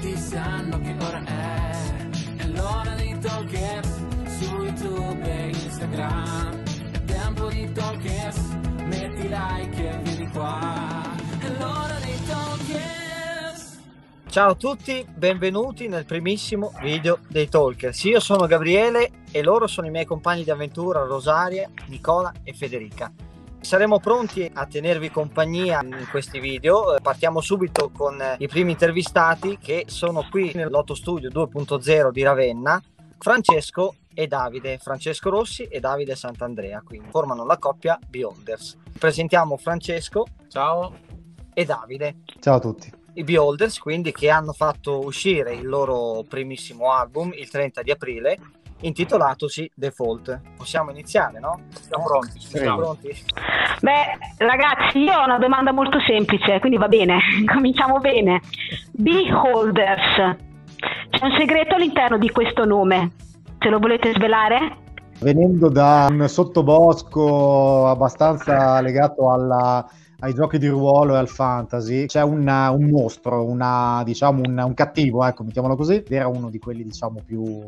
tutti sanno che ora è, è l'ora dei talkers su YouTube e Instagram. È tempo di talkers, metti like e vieni qua. È l'ora dei talkers. Ciao a tutti, benvenuti nel primissimo video dei Talkers. Io sono Gabriele e loro sono i miei compagni di avventura Rosaria, Nicola e Federica. Saremo pronti a tenervi compagnia in questi video. Partiamo subito con i primi intervistati che sono qui nell'Otto Studio 2.0 di Ravenna, Francesco e Davide, Francesco Rossi e Davide Sant'Andrea, quindi formano la coppia Beholders. Presentiamo Francesco. Ciao. E Davide. Ciao a tutti. I Beholders, quindi, che hanno fatto uscire il loro primissimo album il 30 di aprile intitolatosi Default. Possiamo iniziare, no? Siamo pronti. Siamo pronti? Beh, ragazzi, io ho una domanda molto semplice, quindi va bene, cominciamo bene. Beholders, c'è un segreto all'interno di questo nome, ce lo volete svelare? Venendo da un sottobosco abbastanza legato alla, ai giochi di ruolo e al fantasy, c'è una, un mostro, una, diciamo un, un cattivo, ecco, mettiamolo così, era uno di quelli diciamo più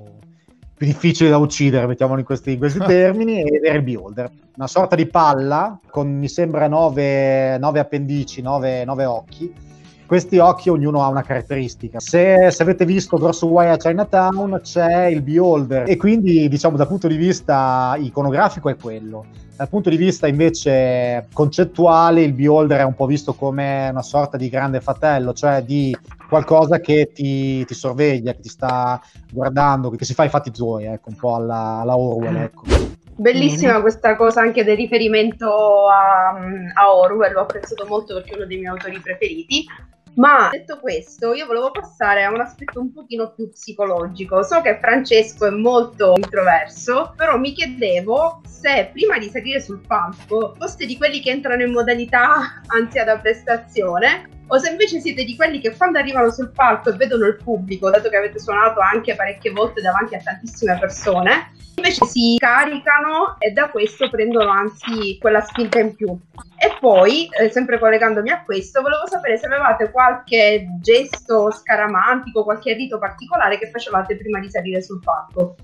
più difficile da uccidere, mettiamolo in questi, in questi termini, ed era il beholder. Una sorta di palla con, mi sembra, nove, nove appendici, nove, nove, occhi. Questi occhi ognuno ha una caratteristica. Se, se avete visto Grosso Way a Chinatown c'è il beholder e quindi diciamo dal punto di vista iconografico è quello. Dal punto di vista invece concettuale il beholder è un po' visto come una sorta di grande fratello, cioè di qualcosa che ti, ti, sorveglia, che ti sta guardando, che si fa i fatti tuoi, ecco, un po' alla, alla Orwell. Ecco. Bellissima questa cosa anche del riferimento a, a Orwell, l'ho apprezzato molto perché è uno dei miei autori preferiti. Ma detto questo, io volevo passare a un aspetto un pochino più psicologico. So che Francesco è molto introverso, però mi chiedevo se prima di salire sul palco foste di quelli che entrano in modalità ansia da prestazione o se invece siete di quelli che quando arrivano sul palco e vedono il pubblico, dato che avete suonato anche parecchie volte davanti a tantissime persone, invece si caricano e da questo prendono anzi quella spinta in più. E poi, eh, sempre collegandomi a questo, volevo sapere se avevate qualche gesto scaramantico, qualche rito particolare che facevate prima di salire sul palco.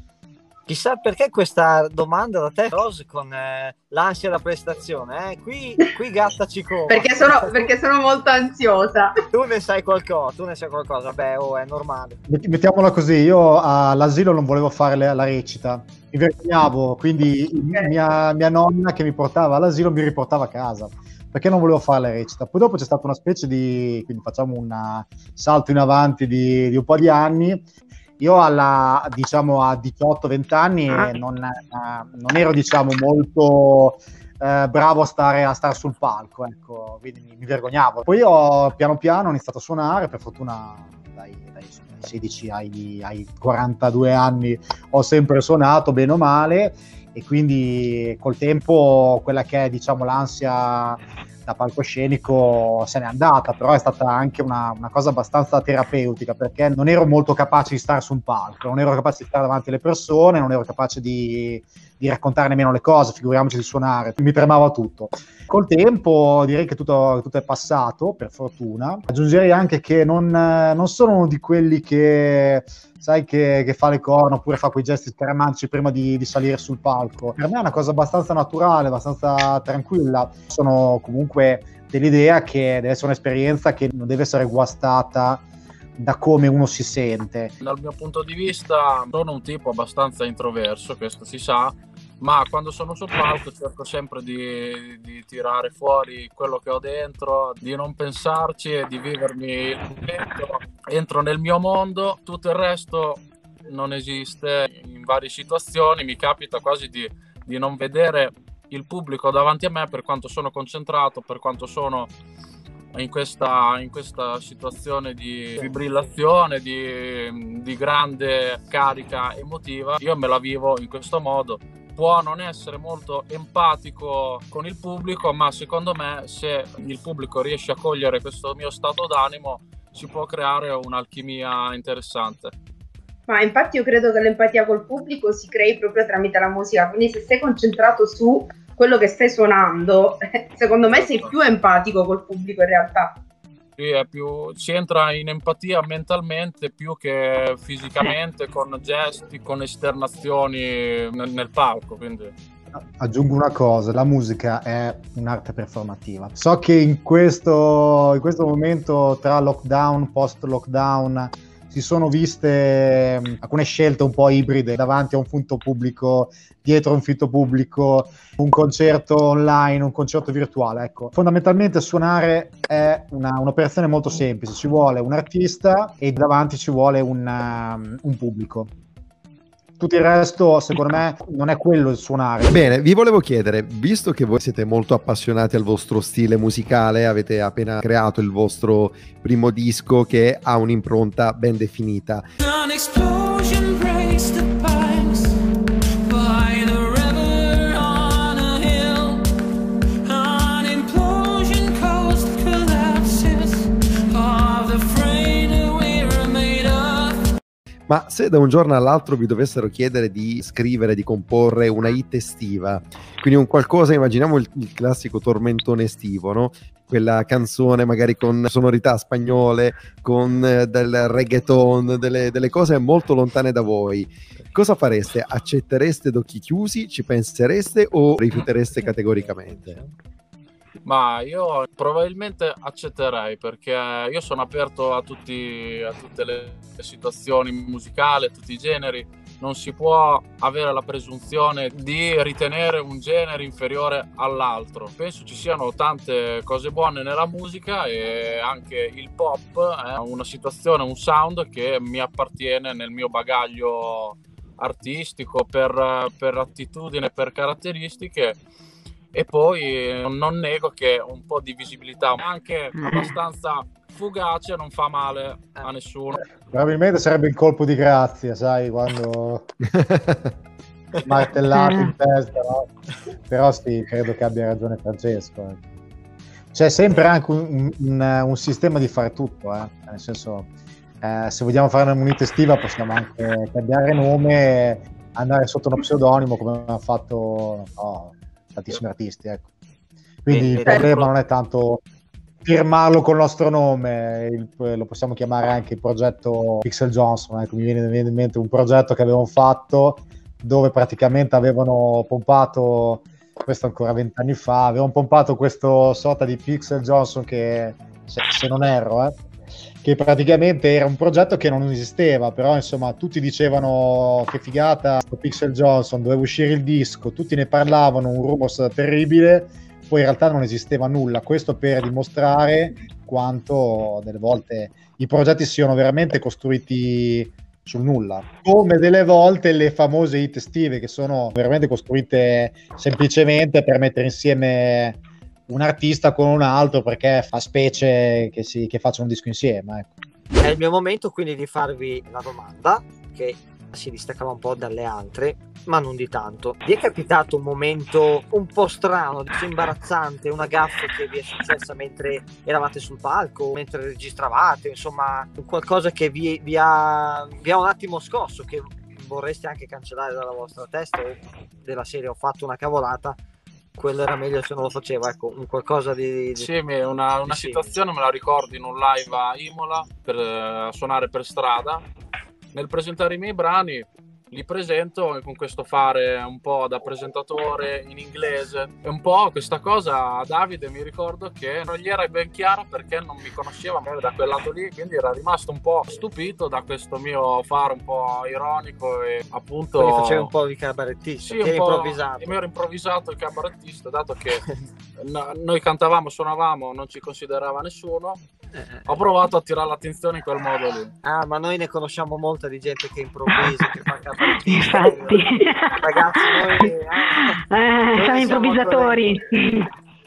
Chissà perché questa domanda da te, Rose, con eh, l'ansia da prestazione. Eh? Qui, qui gatta ci come. perché, sono, perché sono molto ansiosa. Tu ne sai qualcosa, tu ne sai qualcosa. Beh, oh, è normale. Mettiamola così, io all'asilo non volevo fare la, la recita. Mi vergognavo, quindi okay. mia, mia nonna che mi portava all'asilo mi riportava a casa perché non volevo fare la recita. Poi dopo c'è stata una specie di, quindi facciamo un salto in avanti di, di un po' di anni io alla, diciamo, a 18-20 anni ah. non, eh, non, ero diciamo, molto eh, bravo a stare, a stare, sul palco, ecco, quindi mi, mi, vergognavo. Poi ho piano piano iniziato a suonare, per fortuna dai, dai 16 ai, ai 42 anni ho sempre suonato bene o male e quindi col tempo quella che è diciamo l'ansia da palcoscenico se n'è andata, però è stata anche una, una, cosa abbastanza terapeutica perché non ero molto capace di stare su un palco, non ero capace di stare davanti alle persone, non ero capace di, di raccontare nemmeno le cose, figuriamoci di suonare, mi tremava tutto. Col tempo direi che tutto, tutto è passato, per fortuna. Aggiungerei anche che non, non sono uno di quelli che sai che, che, fa le corna oppure fa quei gesti scaramantici prima di, di, salire sul palco. Per me è una cosa abbastanza naturale, abbastanza tranquilla. Sono comunque dell'idea che deve essere un'esperienza che non deve essere guastata da come uno si sente. Dal mio punto di vista sono un tipo abbastanza introverso, questo si sa, ma quando sono sul palco cerco sempre di, di, tirare fuori quello che ho dentro, di non pensarci e di vivermi il momento. Entro nel mio mondo, tutto il resto non esiste. In varie situazioni mi capita quasi di, di non vedere il pubblico davanti a me per quanto sono concentrato, per quanto sono in questa, in questa situazione di fibrillazione, di, di grande carica emotiva. Io me la vivo in questo modo può non essere molto empatico con il pubblico, ma secondo me se il pubblico riesce a cogliere questo mio stato d'animo si può creare un'alchimia interessante. Ma infatti io credo che l'empatia col pubblico si crei proprio tramite la musica, quindi se sei concentrato su quello che stai suonando, secondo me sei più empatico col pubblico in realtà. Sì, più, si entra in empatia mentalmente più che fisicamente con gesti, con esternazioni nel, nel palco. Quindi. Aggiungo una cosa, la musica è un'arte performativa. So che in questo, in questo momento tra lockdown, post lockdown, si sono viste mh, alcune scelte un po' ibride davanti a un punto pubblico, dietro a un fitto pubblico, un concerto online, un concerto virtuale. Ecco, fondamentalmente suonare è una, un'operazione molto semplice, ci vuole un artista e davanti ci vuole un, um, un pubblico tutto il resto, secondo me, non è quello il suonare. Bene, vi volevo chiedere, visto che voi siete molto appassionati al vostro stile musicale, avete appena creato il vostro primo disco che ha un'impronta ben definita. An explosion breaks the Ma se da un giorno all'altro vi dovessero chiedere di scrivere, di comporre una hit estiva, quindi un qualcosa, immaginiamo il, il classico tormentone estivo, no? Quella canzone magari con sonorità spagnole, con eh, del reggaeton, delle, delle cose molto lontane da voi. Cosa fareste? Accettereste d'occhi chiusi? Ci pensereste o rifiutereste categoricamente? Ma io probabilmente accetterei perché io sono aperto a, tutti, a tutte le situazioni musicali, a tutti i generi. Non si può avere la presunzione di ritenere un genere inferiore all'altro. Penso ci siano tante cose buone nella musica e anche il pop è una situazione, un sound che mi appartiene nel mio bagaglio artistico per, per attitudine, per caratteristiche e poi eh, non nego che un po' di visibilità anche abbastanza fugace non fa male a nessuno Probabilmente sarebbe il colpo di grazia, sai, quando martellato in testa, no? Però sì, credo che abbia ragione Francesco. eh. C'è sempre anche un, un- un sistema di fare tutto, eh. nel senso, eh, se vogliamo fare una munita estiva possiamo anche cambiare nome andare sotto uno pseudonimo come hanno fatto so, tantissimi artisti. Ecco. Quindi il problema non è tanto firmarlo col nostro nome, il- lo possiamo chiamare anche il progetto Pixel Johnson, ecco, mi viene mi viene in mente un progetto che avevamo fatto dove praticamente avevano pompato, questo ancora vent'anni fa, avevano pompato questo sorta di Pixel Johnson che, se, se non erro, eh, che praticamente era un progetto che non esisteva, però insomma tutti dicevano che figata Pixel Johnson, doveva uscire il disco, tutti ne parlavano, un rumors terribile, poi in realtà non esisteva nulla, questo per dimostrare quanto delle volte i progetti siano veramente costruiti sul nulla, come delle volte le famose hit estive che sono veramente costruite semplicemente per mettere insieme un artista con un altro perché fa specie che, si, che facciano un disco insieme. Ecco. È il mio momento quindi di farvi la domanda che si distaccava un po' dalle altre, ma non di tanto. Vi è capitato un momento un po' strano, imbarazzante, una gaffa che vi è successa mentre eravate sul palco, mentre registravate, insomma, qualcosa che vi, vi ha, vi ha un attimo scosso, che vorreste anche cancellare dalla vostra testa o della serie ho fatto una cavolata, quello era meglio se non lo facevo, ecco, un qualcosa di... di- Sì, una, una Sì. situazione me la ricordo in un live a Imola per eh, suonare per strada. Nel presentare i miei brani li presento con questo fare un po' da presentatore in inglese e un po' questa cosa a Davide mi ricordo che non gli era ben chiara perché non mi conosceva magari da quel lato lì quindi era rimasto un po' stupito da questo mio fare un po' ironico e appunto Quindi facevi un po' di cabarettista, sì, un po' improvvisato. mi ero improvvisato il cabarettista dato che no- noi cantavamo, suonavamo, non ci considerava nessuno. Eh, Ho provato a tirare l'attenzione in quel modo lì. Ah, ma noi ne conosciamo molta di gente che improvvisa, che fa cabarettista. Infatti. Ragazzi, noi... ah, Eh, Noi siamo siamo improvvisatori.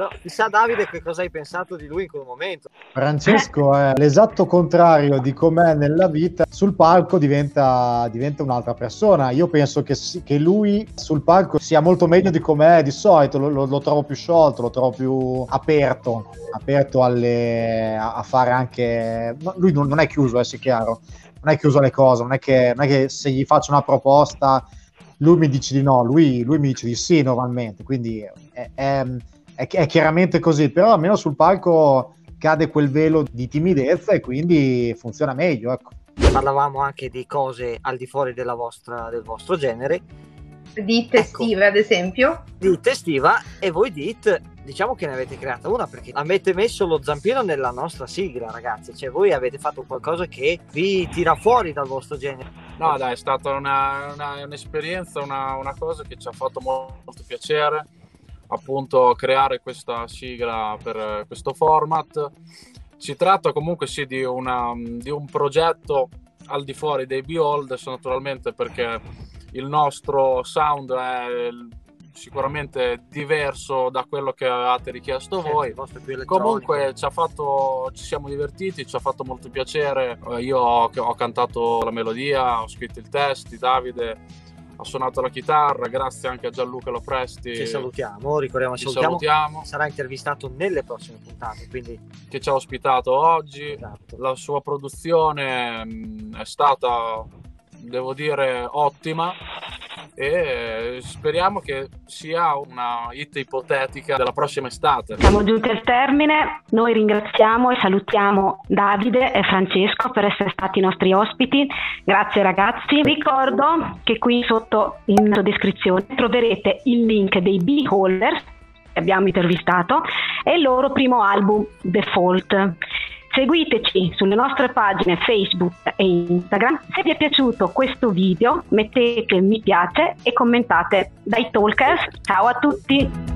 No, chissà Davide che cosa hai pensato di lui in quel momento. Francesco è l'esatto contrario di com'è nella vita, sul palco diventa, diventa un'altra persona. Io penso che, che lui sul palco sia molto meglio di com'è di solito, lo, lo- lo trovo più sciolto, lo trovo più aperto, aperto alle- a, fare anche... lui non, non è chiuso, eh, sia chiaro, non è chiuso alle cose, non è che, non è che se gli faccio una proposta lui mi dice di no, lui, lui mi dice di sì normalmente, quindi è, è- è- è chiaramente così, però almeno sul palco cade quel velo di timidezza e quindi funziona meglio. Ecco. Parlavamo anche di cose al di fuori della vostra, del vostro genere. Di testive, ecco. ad esempio. Di testiva e voi dite diciamo che ne avete creata una perché avete messo lo zampino nella nostra sigla, ragazzi. Cioè, voi avete fatto qualcosa che vi tira fuori dal vostro genere. No, dai, è stata una, una, un'esperienza, una, una, cosa che ci ha fatto molto, molto piacere. Appunto, creare questa sigla per questo format. Si tratta comunque sì di, una, di un progetto al di fuori dei Beholders, naturalmente perché il nostro sound è sicuramente diverso da quello che avevate richiesto voi. Comunque ci, ha fatto, ci siamo divertiti, ci ha fatto molto piacere. Eh, io ho, ho cantato la melodia, ho scritto il test di Davide ha suonato la chitarra, grazie anche a Gianluca Lopresti. Ci salutiamo, ricordiamo, ci salutiamo. salutiamo. Sarà intervistato nelle prossime puntate, quindi... Che ci ha ospitato oggi. Esatto. La sua produzione mm, è stata, devo dire, ottima e speriamo che sia una hit ipotetica della prossima estate. Siamo giunti al termine, noi ringraziamo e salutiamo Davide e Francesco per essere stati i nostri ospiti. Grazie ragazzi. Ricordo che qui sotto in descrizione troverete il link dei Beholders che abbiamo intervistato e il loro primo album Default. Seguiteci sulle nostre pagine Facebook e Instagram. Se vi è piaciuto questo video mettete mi piace e commentate. Dai Talkers, ciao a tutti!